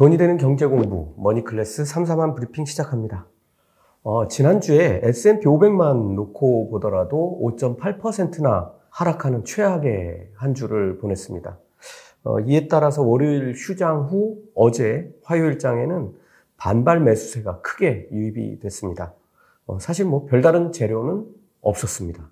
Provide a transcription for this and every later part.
돈이 되는 경제 공부 머니클래스 3 4만 브리핑 시작합니다. 어, 지난주에 S&P 500만 놓고 보더라도 5.8%나 하락하는 최악의 한 주를 보냈습니다. 어, 이에 따라서 월요일 휴장 후 어제 화요일장에는 반발 매수세가 크게 유입이 됐습니다. 어, 사실 뭐 별다른 재료는 없었습니다.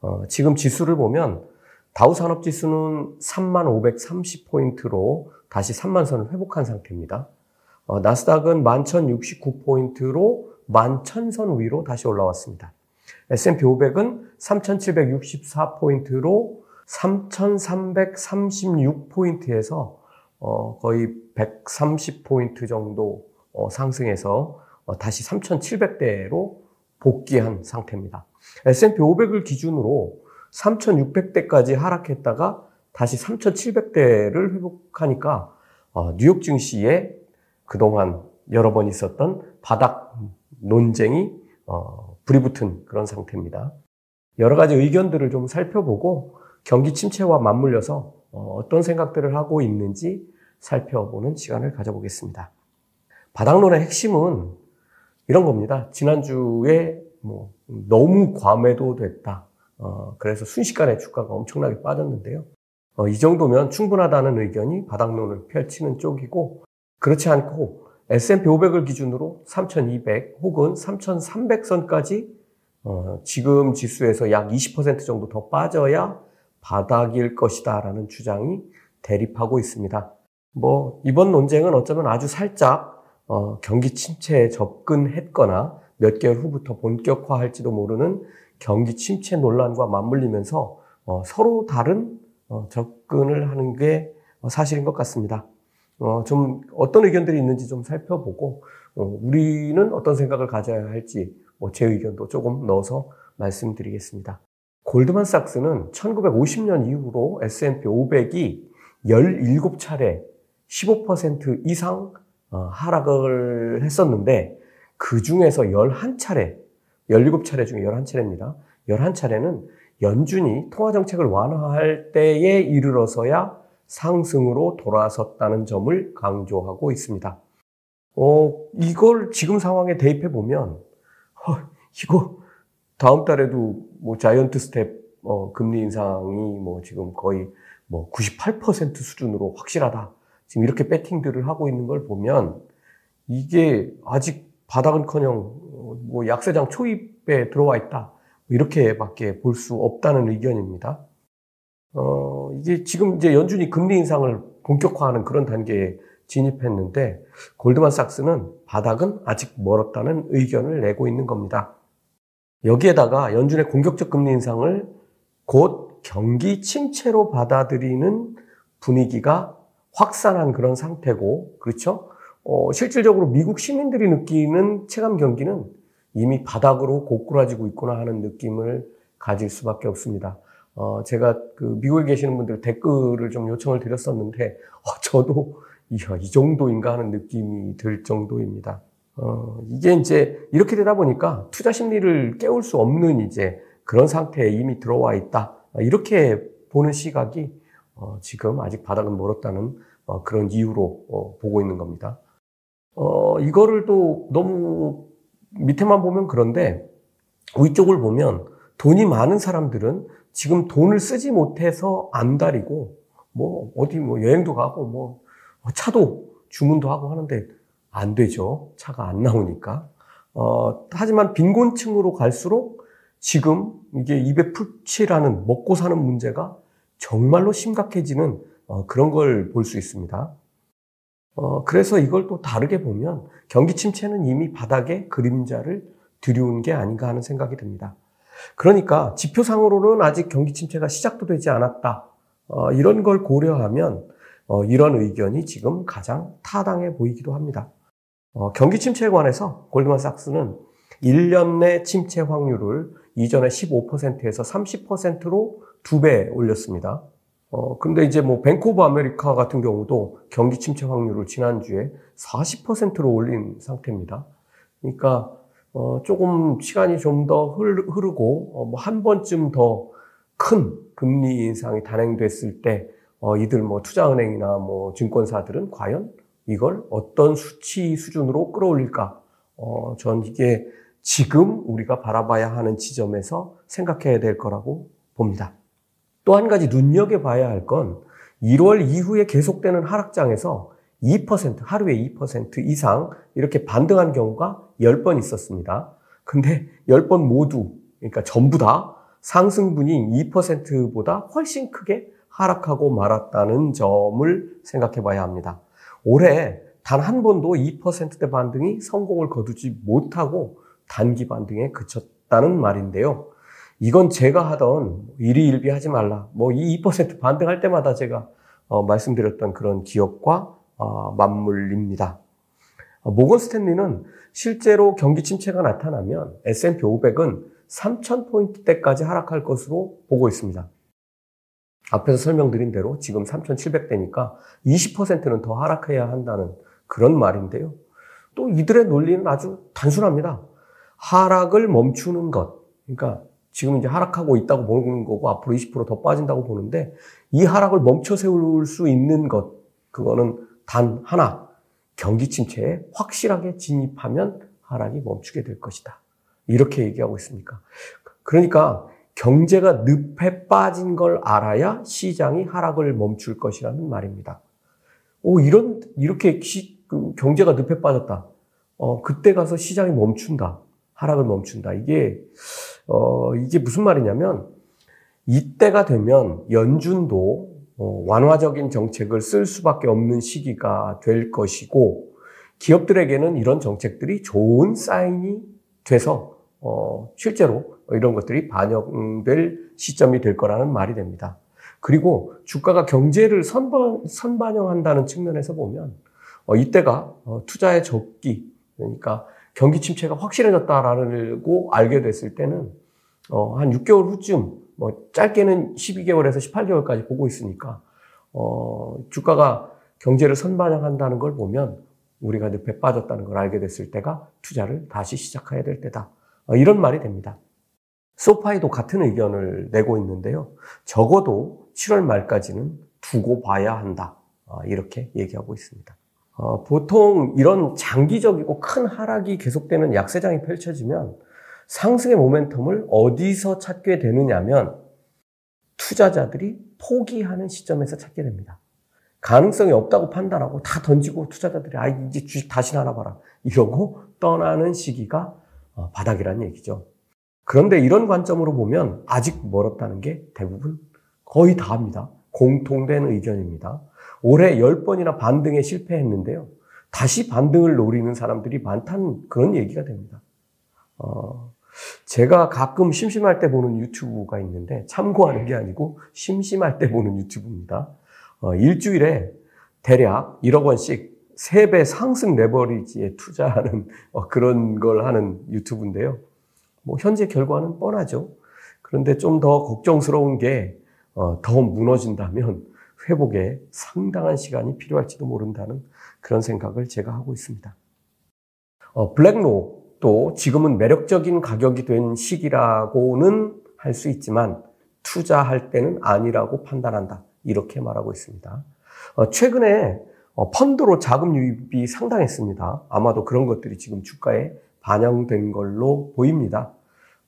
어, 지금 지수를 보면 다우 산업지수는 3,530포인트로 다시 3만 선을 회복한 상태입니다. 어, 나스닥은 11,069포인트로 11,000선 위로 다시 올라왔습니다. S&P 500은 3,764포인트로 3,336포인트에서 어, 거의 130포인트 정도 어, 상승해서 어, 다시 3,700대로 복귀한 상태입니다. S&P 500을 기준으로 3,600대까지 하락했다가 다시 3,700대를 회복하니까 어, 뉴욕 증시에 그동안 여러 번 있었던 바닥 논쟁이 어, 불이 붙은 그런 상태입니다. 여러 가지 의견들을 좀 살펴보고 경기 침체와 맞물려서 어, 어떤 생각들을 하고 있는지 살펴보는 시간을 가져보겠습니다. 바닥론의 핵심은 이런 겁니다. 지난주에 뭐 너무 과매도 됐다. 어, 그래서 순식간에 주가가 엄청나게 빠졌는데요. 어, 이 정도면 충분하다는 의견이 바닥론을 펼치는 쪽이고 그렇지 않고 S&P 500을 기준으로 3,200 혹은 3,300선까지 어, 지금 지수에서 약 20% 정도 더 빠져야 바닥일 것이다라는 주장이 대립하고 있습니다. 뭐 이번 논쟁은 어쩌면 아주 살짝 어, 경기 침체에 접근했거나 몇 개월 후부터 본격화할지도 모르는 경기 침체 논란과 맞물리면서 어, 서로 다른 어, 접근을 하는 게 사실인 것 같습니다. 어, 좀 어떤 의견들이 있는지 좀 살펴보고 어, 우리는 어떤 생각을 가져야 할지 뭐 제 의견도 조금 넣어서 말씀드리겠습니다. 골드만삭스는 1950년 이후로 S&P 500이 17차례 15% 이상 어, 하락을 했었는데 그 중에서 11차례, 17차례 중에 11차례입니다. 11차례는 연준이 통화정책을 완화할 때에 이르러서야 상승으로 돌아섰다는 점을 강조하고 있습니다. 어, 이걸 지금 상황에 대입해 보면, 어, 이거 다음 달에도 뭐 giant step 어, 금리 인상이 뭐 지금 거의 뭐 98% 수준으로 확실하다. 지금 이렇게 배팅들을 하고 있는 걸 보면 이게 아직 바닥은커녕 어, 뭐 약세장 초입에 들어와 있다. 이렇게밖에 볼 수 없다는 의견입니다. 어, 이게 지금 이제 연준이 금리 인상을 본격화하는 그런 단계에 진입했는데 골드만삭스는 바닥은 아직 멀었다는 의견을 내고 있는 겁니다. 여기에다가 연준의 공격적 금리 인상을 곧 경기 침체로 받아들이는 분위기가 확산한 그런 상태고, 그렇죠? 어, 실질적으로 미국 시민들이 느끼는 체감 경기는 이미 바닥으로 고꾸라지고 있구나 하는 느낌을 가질 수밖에 없습니다. 어, 제가 그 미국에 계시는 분들 댓글을 좀 요청을 드렸었는데, 어, 저도 이야, 이 정도인가 하는 느낌이 들 정도입니다. 어, 이게 이제 이렇게 되다 보니까 투자 심리를 깨울 수 없는 이제 그런 상태에 이미 들어와 있다. 이렇게 보는 시각이 어, 지금 아직 바닥은 멀었다는 어, 그런 이유로 어, 보고 있는 겁니다. 어, 이거를 또 너무 밑에만 보면 그런데 위쪽을 보면 돈이 많은 사람들은 지금 돈을 쓰지 못해서 안달이고 뭐 어디 뭐 여행도 가고 뭐 차도 주문도 하고 하는데 안 되죠. 차가 안 나오니까. 어, 하지만 빈곤층으로 갈수록 지금 이게 입에 풀칠하는 먹고 사는 문제가 정말로 심각해지는 어, 그런 걸 볼 수 있습니다. 어, 그래서 이걸 또 다르게 보면 경기 침체는 이미 바닥에 그림자를 들여온 게 아닌가 하는 생각이 듭니다. 그러니까 지표상으로는 아직 경기 침체가 시작도 되지 않았다. 어, 이런 걸 고려하면 어, 이런 의견이 지금 가장 타당해 보이기도 합니다. 어, 경기 침체에 관해서 골드만삭스는 1년 내 침체 확률을 이전에 15%에서 30%로 두배 올렸습니다. 어, 근데 이제 뭐 뱅크 오브 아메리카 같은 경우도 경기 침체 확률을 지난주에 40%로 올린 상태입니다. 그러니까 어, 조금 시간이 좀 더 흐르고 어, 뭐 한 번쯤 더 큰 금리 인상이 단행됐을 때 어, 이들 뭐 투자은행이나 뭐 증권사들은 과연 이걸 어떤 수치 수준으로 끌어올릴까? 어, 전 이게 지금 우리가 바라봐야 하는 지점에서 생각해야 될 거라고 봅니다. 또 한 가지 눈여겨봐야 할 건 1월 이후에 계속되는 하락장에서 2% 하루에 2% 이상 이렇게 반등한 경우가 10번 있었습니다. 근데 10번 모두 그러니까 전부 다 상승분이 2%보다 훨씬 크게 하락하고 말았다는 점을 생각해 봐야 합니다. 올해 단 한 번도 2%대 반등이 성공을 거두지 못하고 단기 반등에 그쳤다는 말인데요. 이건 제가 하던 일희일비 하지 말라. 뭐 이 2% 반등할 때마다 제가 어, 말씀드렸던 그런 기업과 어, 맞물립니다. 어, 모건 스탠리는 실제로 경기 침체가 나타나면 S&P 500은 3,000포인트대까지 하락할 것으로 보고 있습니다. 앞에서 설명드린 대로 지금 3,700대니까 20%는 더 하락해야 한다는 그런 말인데요. 또 이들의 논리는 아주 단순합니다. 하락을 멈추는 것. 그러니까 지금 이제 하락하고 있다고 보는 거고 앞으로 20%더 빠진다고 보는데 이 하락을 멈춰 세울 수 있는 것. 그거는 단 하나. 경기 침체에 확실하게 진입하면 하락이 멈추게 될 것이다. 이렇게 얘기하고 있습니까? 그러니까 경제가 늪에 빠진 걸 알아야 시장이 하락을 멈출 것이라는 말입니다. 오, 이런, 이렇게 시, 그 경제가 늪에 빠졌다. 어, 그때 가서 시장이 멈춘다. 하락을 멈춘다. 이게, 어, 이게 무슨 말이냐면, 이때가 되면 연준도 어, 완화적인 정책을 쓸 수밖에 없는 시기가 될 것이고, 기업들에게는 이런 정책들이 좋은 사인이 돼서, 어, 실제로 이런 것들이 반영될 시점이 될 거라는 말이 됩니다. 그리고 주가가 경제를 선반, 선반영한다는 측면에서 보면 어, 이때가 어, 투자의 적기 그러니까 경기 침체가 확실해졌다라고 알게 됐을 때는 어, 한 6개월 후쯤 뭐 짧게는 12개월에서 18개월까지 보고 있으니까 어, 주가가 경제를 선반영한다는 걸 보면 우리가 늪에 빠졌다는 걸 알게 됐을 때가 투자를 다시 시작해야 될 때다. 어, 이런 말이 됩니다. 소파이도 같은 의견을 내고 있는데요. 적어도 7월 말까지는 두고 봐야 한다. 아, 이렇게 얘기하고 있습니다. 어, 보통 이런 장기적이고 큰 하락이 계속되는 약세장이 펼쳐지면 상승의 모멘텀을 어디서 찾게 되느냐면 투자자들이 포기하는 시점에서 찾게 됩니다. 가능성이 없다고 판단하고 다 던지고 투자자들이 아 이제 주식 다시 나눠봐라 이러고 떠나는 시기가 어, 바닥이라는 얘기죠. 그런데 이런 관점으로 보면 아직 멀었다는 게 대부분 거의 다 합니다. 공통된 의견입니다. 올해 10번이나 반등에 실패했는데요. 다시 반등을 노리는 사람들이 많다는 그런 얘기가 됩니다. 어, 제가 가끔 심심할 때 보는 유튜브가 있는데 참고하는 게 아니고 심심할 때 보는 유튜브입니다. 어, 일주일에 대략 1억 원씩 3배 상승 레버리지에 투자하는 어, 그런 걸 하는 유튜브인데요. 뭐 현재 결과는 뻔하죠. 그런데 좀 더 걱정스러운 게, 어, 더 무너진다면 회복에 상당한 시간이 필요할지도 모른다는 그런 생각을 제가 하고 있습니다. 어, 블랙록도 지금은 매력적인 가격이 된 시기라고는 할 수 있지만 투자할 때는 아니라고 판단한다. 이렇게 말하고 있습니다. 어, 최근에 어, 펀드로 자금 유입이 상당했습니다. 아마도 그런 것들이 지금 주가에 반영된 걸로 보입니다.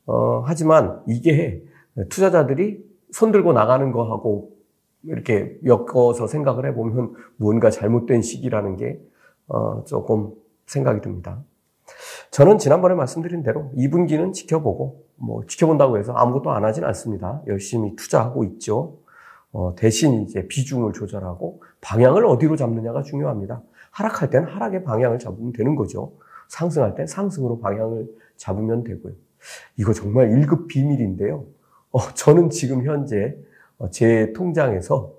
어, 하지만 이게 투자자들이 손 들고 나가는 거하고 이렇게 엮어서 생각을 해보면 무언가 잘못된 시기라는 게 어, 조금 생각이 듭니다. 저는 지난번에 말씀드린 대로 2분기는 지켜보고 뭐 지켜본다고 해서 아무것도 안 하진 않습니다. 열심히 투자하고 있죠. 어, 대신 이제 비중을 조절하고 방향을 어디로 잡느냐가 중요합니다. 하락할 때는 하락의 방향을 잡으면 되는 거죠. 상승할 땐 상승으로 방향을 잡으면 되고요. 이거 정말 1급 비밀인데요. 어, 저는 지금 현재 어, 제 통장에서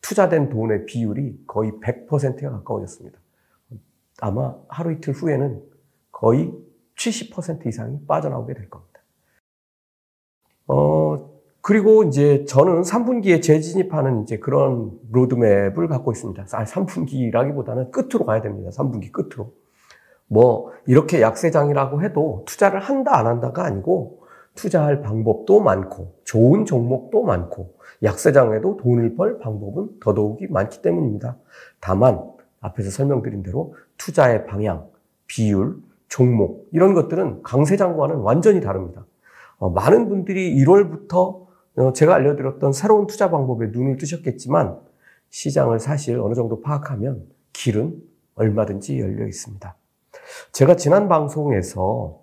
투자된 돈의 비율이 거의 100%에 가까워졌습니다. 아마 하루 이틀 후에는 거의 70% 이상이 빠져나오게 될 겁니다. 어, 그리고 이제 저는 3분기에 재진입하는 이제 그런 로드맵을 갖고 있습니다. 3분기라기보다는 끝으로 가야 됩니다. 3분기 끝으로. 뭐 이렇게 약세장이라고 해도 투자를 한다 안 한다가 아니고 투자할 방법도 많고 좋은 종목도 많고 약세장에도 돈을 벌 방법은 더더욱이 많기 때문입니다. 다만 앞에서 설명드린 대로 투자의 방향, 비율, 종목 이런 것들은 강세장과는 완전히 다릅니다. 어, 많은 분들이 1월부터 어, 제가 알려드렸던 새로운 투자 방법에 눈을 뜨셨겠지만 시장을 사실 어느 정도 파악하면 길은 얼마든지 열려 있습니다. 제가 지난 방송에서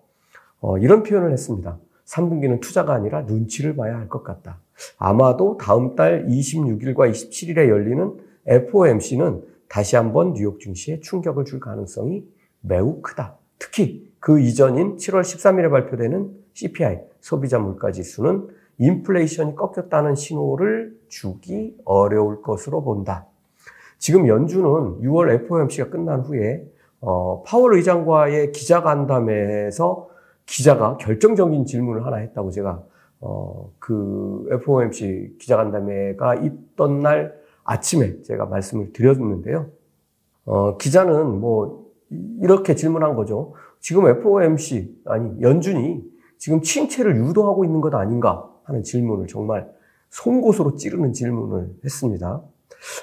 어, 이런 표현을 했습니다. 3분기는 투자가 아니라 눈치를 봐야 할 것 같다. 아마도 다음 달 26일과 27일에 열리는 FOMC는 다시 한번 뉴욕 증시에 충격을 줄 가능성이 매우 크다. 특히 그 이전인 7월 13일에 발표되는 CPI, 소비자 물가 지수는 인플레이션이 꺾였다는 신호를 주기 어려울 것으로 본다. 지금 연준은 6월 FOMC가 끝난 후에 어, 파월 의장과의 기자간담회에서 기자가 결정적인 질문을 하나 했다고 제가 어, 그 FOMC 기자간담회가 있던 날 아침에 제가 말씀을 드렸는데요. 어, 기자는 뭐 이렇게 질문한 거죠. 지금 FOMC 아니 연준이 지금 침체를 유도하고 있는 것 아닌가 하는 질문을 정말 송곳으로 찌르는 질문을 했습니다.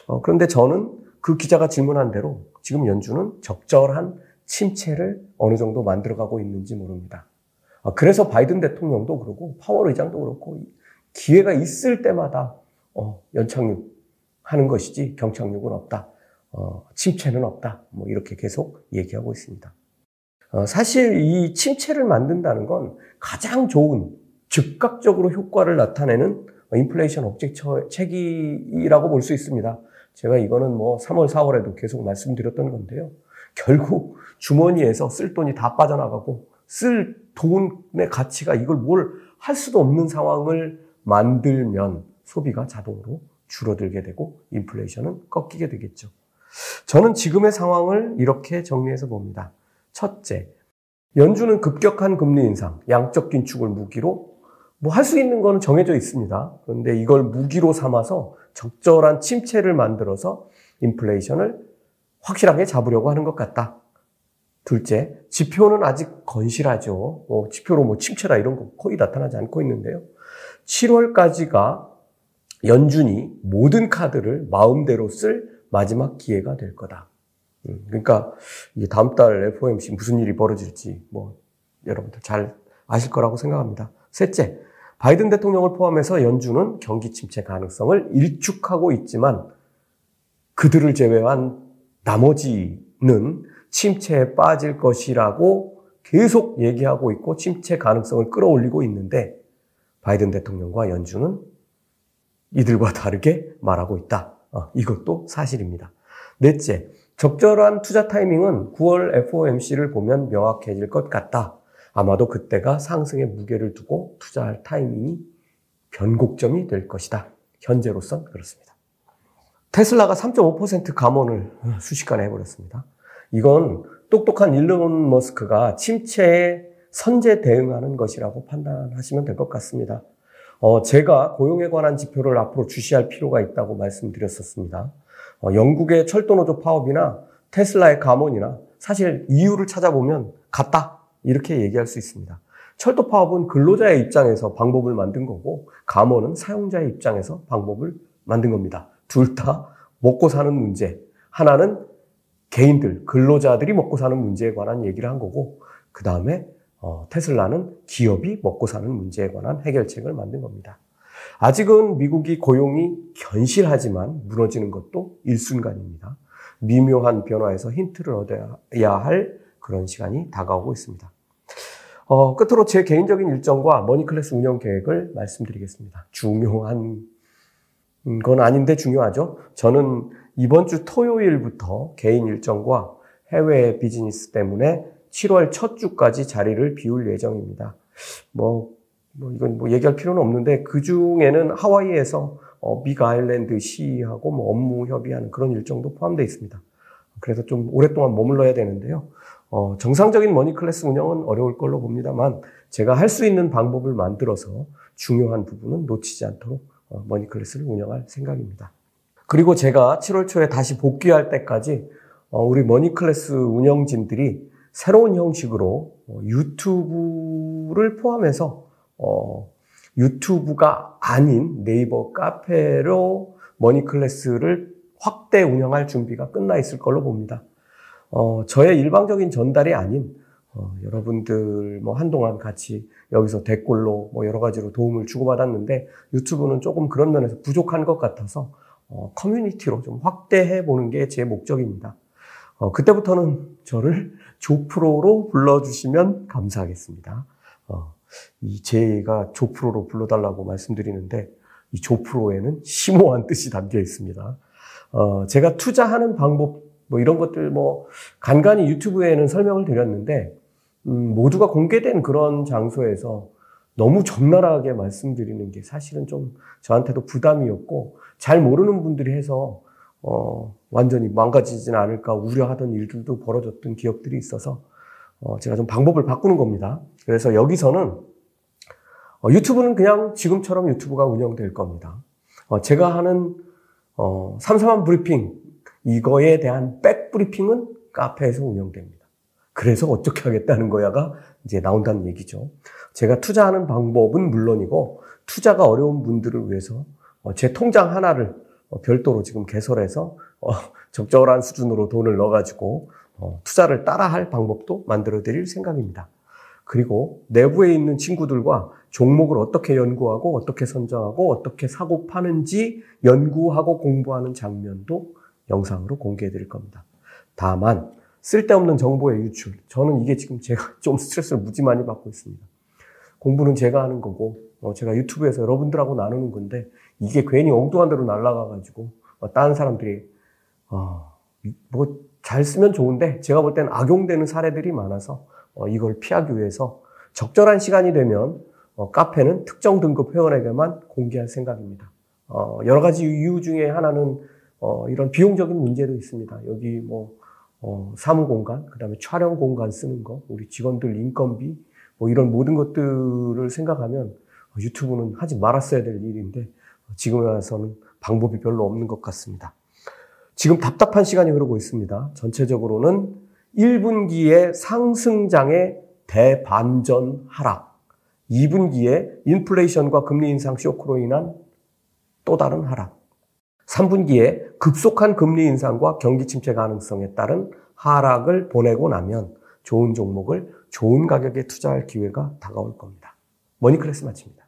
어, 그런데 저는 그 기자가 질문한 대로 지금 연준은 적절한 침체를 어느 정도 만들어가고 있는지 모릅니다. 아, 그래서 바이든 대통령도 그렇고 파월 의장도 그렇고 기회가 있을 때마다 어, 연착륙 하는 것이지 경착륙은 없다. 어, 침체는 없다. 뭐 이렇게 계속 얘기하고 있습니다. 어, 사실 이 침체를 만든다는 건 가장 좋은 즉각적으로 효과를 나타내는 인플레이션 억제책이라고 볼 수 있습니다. 제가 이거는 뭐 3월, 4월에도 계속 말씀드렸던 건데요. 결국 주머니에서 쓸 돈이 다 빠져나가고 쓸 돈의 가치가 이걸 뭘 할 수도 없는 상황을 만들면 소비가 자동으로 줄어들게 되고 인플레이션은 꺾이게 되겠죠. 저는 지금의 상황을 이렇게 정리해서 봅니다. 첫째, 연준은 급격한 금리 인상, 양적 긴축을 무기로 뭐 할 수 있는 거는 정해져 있습니다. 그런데 이걸 무기로 삼아서 적절한 침체를 만들어서 인플레이션을 확실하게 잡으려고 하는 것 같다. 둘째, 지표는 아직 건실하죠. 어, 지표로 뭐 침체라 이런 거 거의 나타나지 않고 있는데요. 7월까지가 연준이 모든 카드를 마음대로 쓸 마지막 기회가 될 거다. 음, 그러니까 다음 달 FOMC 무슨 일이 벌어질지 뭐 여러분들 잘 아실 거라고 생각합니다. 셋째, 바이든 대통령을 포함해서 연준은 경기 침체 가능성을 일축하고 있지만 그들을 제외한 나머지는 침체에 빠질 것이라고 계속 얘기하고 있고 침체 가능성을 끌어올리고 있는데 바이든 대통령과 연준은 이들과 다르게 말하고 있다. 어, 이것도 사실입니다. 넷째, 적절한 투자 타이밍은 9월 FOMC를 보면 명확해질 것 같다. 아마도 그때가 상승의 무게를 두고 투자할 타이밍이 변곡점이 될 것이다. 현재로선 그렇습니다. 테슬라가 3.5% 감원을 수시간에 해버렸습니다. 이건 똑똑한 일론 머스크가 침체에 선제 대응하는 것이라고 판단하시면 될 것 같습니다. 어, 제가 고용에 관한 지표를 앞으로 주시할 필요가 있다고 말씀드렸었습니다. 어, 영국의 철도노조 파업이나 테슬라의 감원이나 사실 이유를 찾아보면 같다. 이렇게 얘기할 수 있습니다. 철도 파업은 근로자의 입장에서 방법을 만든 거고 감원은 사용자의 입장에서 방법을 만든 겁니다. 둘 다 먹고 사는 문제. 하나는 개인들, 근로자들이 먹고 사는 문제에 관한 얘기를 한 거고 그 다음에 어, 테슬라는 기업이 먹고 사는 문제에 관한 해결책을 만든 겁니다. 아직은 미국이 고용이 견실하지만 무너지는 것도 일순간입니다. 미묘한 변화에서 힌트를 얻어야 할 그런 시간이 다가오고 있습니다. 어, 끝으로 제 개인적인 일정과 머니클래스 운영 계획을 말씀드리겠습니다. 중요한 건 아닌데 중요하죠. 저는 이번 주 토요일부터 개인 일정과 해외 비즈니스 때문에 7월 첫 주까지 자리를 비울 예정입니다. 뭐, 뭐 이건 뭐 얘기할 필요는 없는데 그 중에는 하와이에서 어, 빅 아일랜드 시하고 뭐 업무 협의하는 그런 일정도 포함되어 있습니다. 그래서 좀 오랫동안 머물러야 되는데요. 어, 정상적인 머니 클래스 운영은 어려울 걸로 봅니다만 제가 할 수 있는 방법을 만들어서 중요한 부분은 놓치지 않도록 어, 머니 클래스를 운영할 생각입니다. 그리고 제가 7월 초에 다시 복귀할 때까지 어, 우리 머니 클래스 운영진들이 새로운 형식으로 어, 유튜브를 포함해서 어, 유튜브가 아닌 네이버 카페로 머니 클래스를 확대 운영할 준비가 끝나 있을 걸로 봅니다. 어, 저의 일방적인 전달이 아닌 어, 여러분들 뭐 한동안 같이 여기서 댓글로 뭐 여러 가지로 도움을 주고받았는데 유튜브는 조금 그런 면에서 부족한 것 같아서 어, 커뮤니티로 좀 확대해 보는 게 제 목적입니다. 어, 그때부터는 저를 조프로로 불러주시면 감사하겠습니다. 어, 이 제가 조프로로 불러달라고 말씀드리는데 이 조프로에는 심오한 뜻이 담겨 있습니다. 어, 제가 투자하는 방법 뭐 이런 것들 뭐 간간히 유튜브에는 설명을 드렸는데 음, 모두가 공개된 그런 장소에서 너무 적나라하게 말씀드리는 게 사실은 좀 저한테도 부담이었고 잘 모르는 분들이 해서 어, 완전히 망가지지는 않을까 우려하던 일들도 벌어졌던 기억들이 있어서 어, 제가 좀 방법을 바꾸는 겁니다. 그래서 여기서는 어, 유튜브는 그냥 지금처럼 유튜브가 운영될 겁니다. 어, 제가 하는 어, 삼삼한 브리핑 이거에 대한 백 브리핑은 카페에서 운영됩니다. 그래서 어떻게 하겠다는 거야가 이제 나온다는 얘기죠. 제가 투자하는 방법은 물론이고 투자가 어려운 분들을 위해서 어, 제 통장 하나를 어, 별도로 지금 개설해서 어, 적절한 수준으로 돈을 넣어가지고 투자를 따라할 방법도 만들어 드릴 생각입니다. 그리고 내부에 있는 친구들과 종목을 어떻게 연구하고 어떻게 선정하고 어떻게 사고 파는지 연구하고 공부하는 장면도 영상으로 공개해 드릴 겁니다. 다만 쓸데없는 정보의 유출. 저는 이게 지금 제가 좀 스트레스를 무지 많이 받고 있습니다. 공부는 제가 하는 거고, 어, 제가 유튜브에서 여러분들하고 나누는 건데, 이게 괜히 엉뚱한 데로 날아가가지고, 어, 다른 사람들이, 어, 뭐, 잘 쓰면 좋은데, 제가 볼 때는 악용되는 사례들이 많아서, 어, 이걸 피하기 위해서 적절한 시간이 되면, 어, 카페는 특정 등급 회원에게만 공개할 생각입니다. 어, 여러 가지 이유 중에 하나는, 어, 이런 비용적인 문제도 있습니다. 여기 뭐, 어, 사무 공간, 그 다음에 촬영 공간 쓰는 거, 우리 직원들 인건비, 뭐 이런 모든 것들을 생각하면 유튜브는 하지 말았어야 될 일인데 지금 와서는 방법이 별로 없는 것 같습니다. 지금 답답한 시간이 흐르고 있습니다. 전체적으로는 1분기의 상승장의 대반전 하락, 2분기에 인플레이션과 금리 인상 쇼크로 인한 또 다른 하락, 3분기에 급속한 금리 인상과 경기 침체 가능성에 따른 하락을 보내고 나면 좋은 종목을 좋은 가격에 투자할 기회가 다가올 겁니다. 머니클래스 마칩니다.